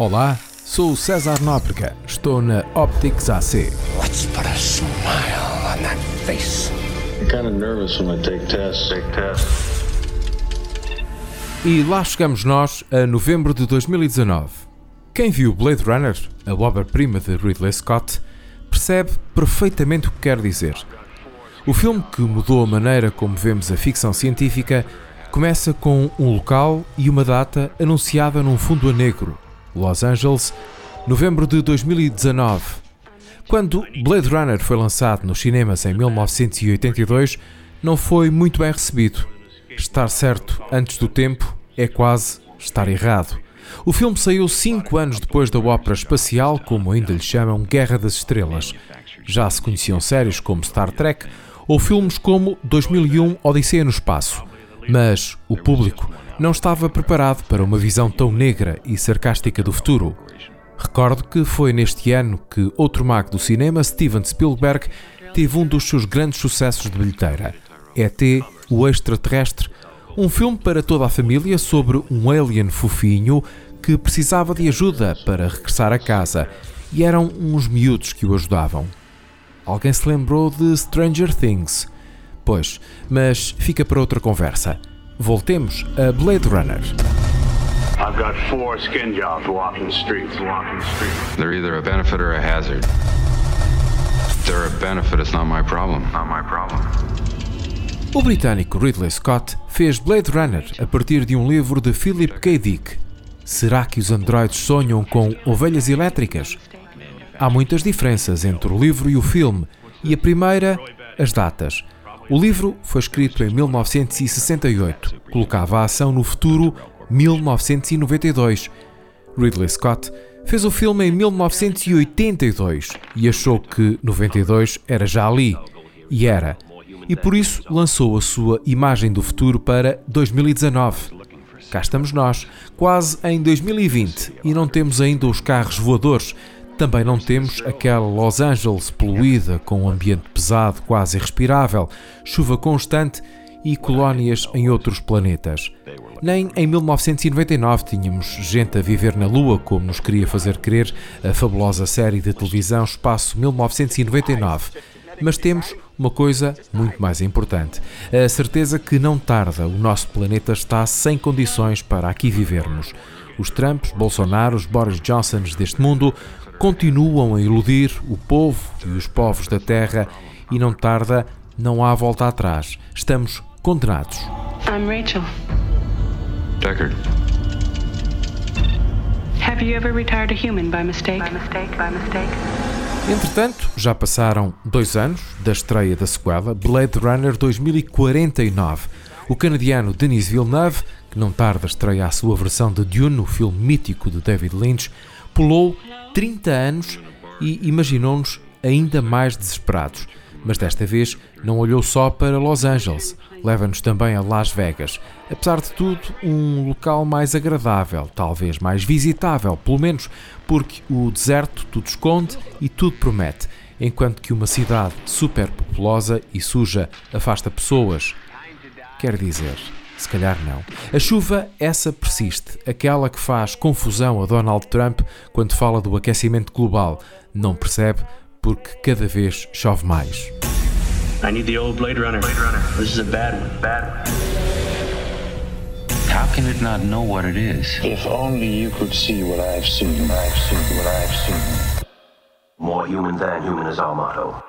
Olá, sou o César Nóbrega, estou na Optics AC. Let's put a smile on that face. I'm kind of nervous when I take tests. Take tests. E lá chegamos nós a novembro de 2019. Quem viu Blade Runner, a obra-prima de Ridley Scott, percebe perfeitamente o que quer dizer. O filme que mudou a maneira como vemos a ficção científica começa com um local e uma data anunciada num fundo a negro, Los Angeles, novembro de 2019. Quando Blade Runner foi lançado nos cinemas em 1982, não foi muito bem recebido. Estar certo antes do tempo é quase estar errado. O filme saiu cinco anos depois da ópera espacial, como ainda lhe chamam Guerra das Estrelas. Já se conheciam séries como Star Trek ou filmes como 2001 Odisseia no Espaço. Mas o público não estava preparado para uma visão tão negra e sarcástica do futuro. Recordo que foi neste ano que outro mago do cinema, Steven Spielberg, teve um dos seus grandes sucessos de bilheteira, ET, o extraterrestre, um filme para toda a família sobre um alien fofinho que precisava de ajuda para regressar a casa e eram uns miúdos que o ajudavam. Alguém se lembrou de Stranger Things? Pois, mas fica para outra conversa. Voltemos a Blade Runner. I've got four skin jobs walking the streets, walking the streets. They're either a benefit or a hazard. they're a benefit, it's not my problem. Not my problem. O britânico Ridley Scott fez Blade Runner a partir de um livro de Philip K. Dick. Será que os androides sonham com ovelhas elétricas? Há muitas diferenças entre o livro e o filme, e a primeira, as datas. O livro foi escrito em 1968, colocava a ação no futuro 1992. Ridley Scott fez o filme em 1982 e achou que 92 era já ali. E era. E por isso lançou a sua imagem do futuro para 2019. Cá estamos nós, quase em 2020, e não temos ainda os carros voadores também não temos aquela Los Angeles poluída, com um ambiente pesado, quase irrespirável, chuva constante e colónias em outros planetas. Nem em 1999 tínhamos gente a viver na Lua, como nos queria fazer crer a fabulosa série de televisão Espaço 1999. Mas temos uma coisa muito mais importante: a certeza que não tarda o nosso planeta está sem condições para aqui vivermos. Os Trumps, Bolsonaros, Boris Johnsons deste mundo continuam a iludir o povo e os povos da terra e não tarda, não há volta atrás. Estamos condenados. I'm Rachel. Deckard. Have you ever retired a human by mistake? By mistake, by mistake. Entretanto, já passaram dois anos da estreia da sequela Blade Runner 2049. O canadiano Denis Villeneuve, que não tarda estreia a sua versão de Dune, o filme mítico de David Lynch, pulou 30 anos e imaginou-nos ainda mais desesperados. Mas desta vez não olhou só para Los Angeles, leva-nos também a Las Vegas. Apesar de tudo, um local mais agradável, talvez mais visitável, pelo menos porque o deserto tudo esconde e tudo promete, enquanto que uma cidade super populosa e suja afasta pessoas. Quer dizer, se calhar não. A chuva, essa persiste, aquela que faz confusão a Donald Trump quando fala do aquecimento global. Não percebe porque cada vez chove mais. I need the old Blade Runner. Blade Runner. This is a bad one. Bad one. How can it not know what it is? If only you could see what I've seen. I've seen what I've seen. More human than human is our motto.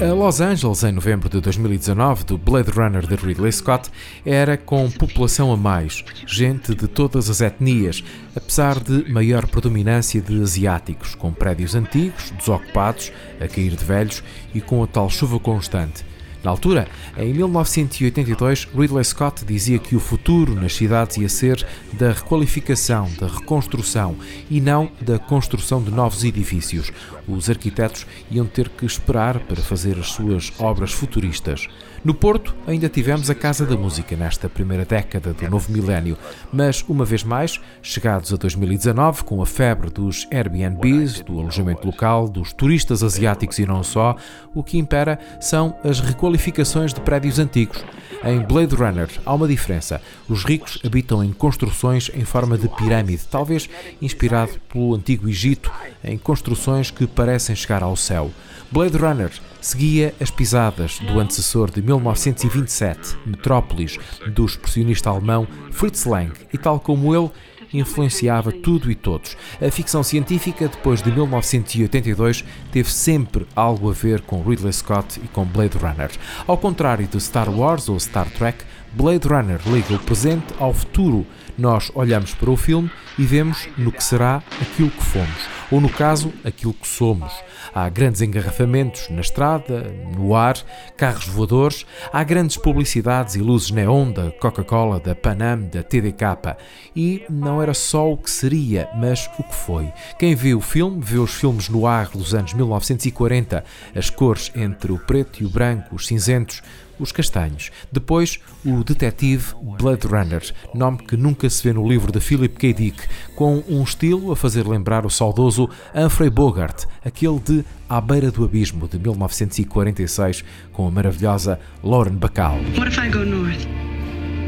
A Los Angeles, em novembro de 2019, do Blade Runner de Ridley Scott, era com população a mais, gente de todas as etnias, apesar de maior predominância de asiáticos, com prédios antigos, desocupados, a cair de velhos e com a tal chuva constante. Na altura, em 1982, Ridley Scott dizia que o futuro nas cidades ia ser da requalificação, da reconstrução e não da construção de novos edifícios. Os arquitetos iam ter que esperar para fazer as suas obras futuristas. No Porto, ainda tivemos a Casa da Música nesta primeira década do novo milénio, mas uma vez mais, chegados a 2019, com a febre dos Airbnbs, do alojamento local, dos turistas asiáticos e não só, o que impera são as requalificações qualificações de prédios antigos. Em Blade Runner há uma diferença. Os ricos habitam em construções em forma de pirâmide, talvez inspirado pelo antigo Egito, em construções que parecem chegar ao céu. Blade Runner seguia as pisadas do antecessor de 1927, Metrópolis, do expressionista alemão Fritz Lang, e tal como ele, influenciava tudo e todos. A ficção científica, depois de 1982, teve sempre algo a ver com Ridley Scott e com Blade Runner. Ao contrário de Star Wars ou Star Trek, Blade Runner liga o presente ao futuro. Nós olhamos para o filme e vemos no que será aquilo que fomos, ou no caso, aquilo que somos. Há grandes engarrafamentos na estrada, no ar, carros voadores, há grandes publicidades e luzes neon da Coca-Cola, da Panam, da TDK. E não era só o que seria, mas o que foi. Quem vê o filme, vê os filmes no ar dos anos 1940, as cores entre o preto e o branco, os cinzentos, os castanhos. Depois, o detetive Blood Runner, nome que nunca se vê no livro de Philip K. Dick, com um estilo a fazer lembrar o saudoso Humphrey Bogart, aquele de À Beira do Abismo, de 1946, com a maravilhosa Lauren Bacall. What if I go north?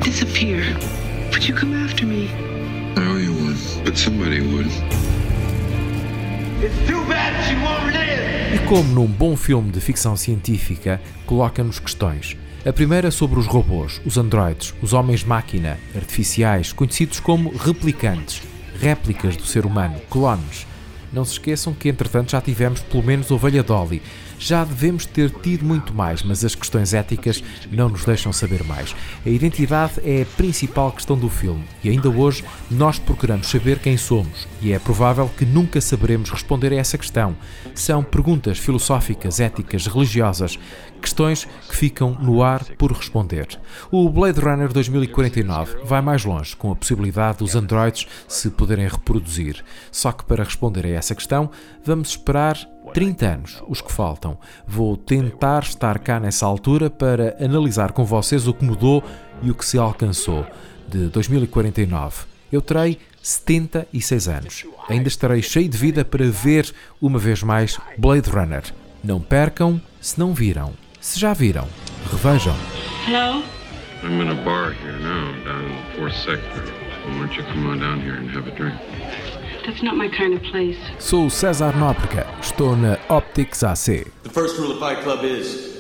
Disappear? Would you come after me? I know you would, but somebody would. E como num bom filme de ficção científica, coloca-nos questões. A primeira sobre os robôs, os androides, os homens-máquina, artificiais, conhecidos como replicantes, réplicas do ser humano, clones. Não se esqueçam que, entretanto, já tivemos pelo menos Ovelha Dolly, já devemos ter tido muito mais, mas as questões éticas não nos deixam saber mais. A identidade é a principal questão do filme e ainda hoje nós procuramos saber quem somos e é provável que nunca saberemos responder a essa questão. São perguntas filosóficas, éticas, religiosas, questões que ficam no ar por responder. O Blade Runner 2049 vai mais longe com a possibilidade dos androides se poderem reproduzir. Só que para responder a essa questão, vamos esperar 30 anos, os que faltam. Vou tentar estar cá nessa altura para analisar com vocês o que mudou e o que se alcançou de 2049. Eu terei 76 anos. Ainda estarei cheio de vida para ver uma vez mais Blade Runner. Não percam se não viram. Se já viram, revejam. Hello? I'm in a bar here now, down in the fourth sector. Why don't you come on down here and have a drink? That's not my kind of place. Sou César Nóbrega. Estou na Optics AC. The first rule of Fight Club is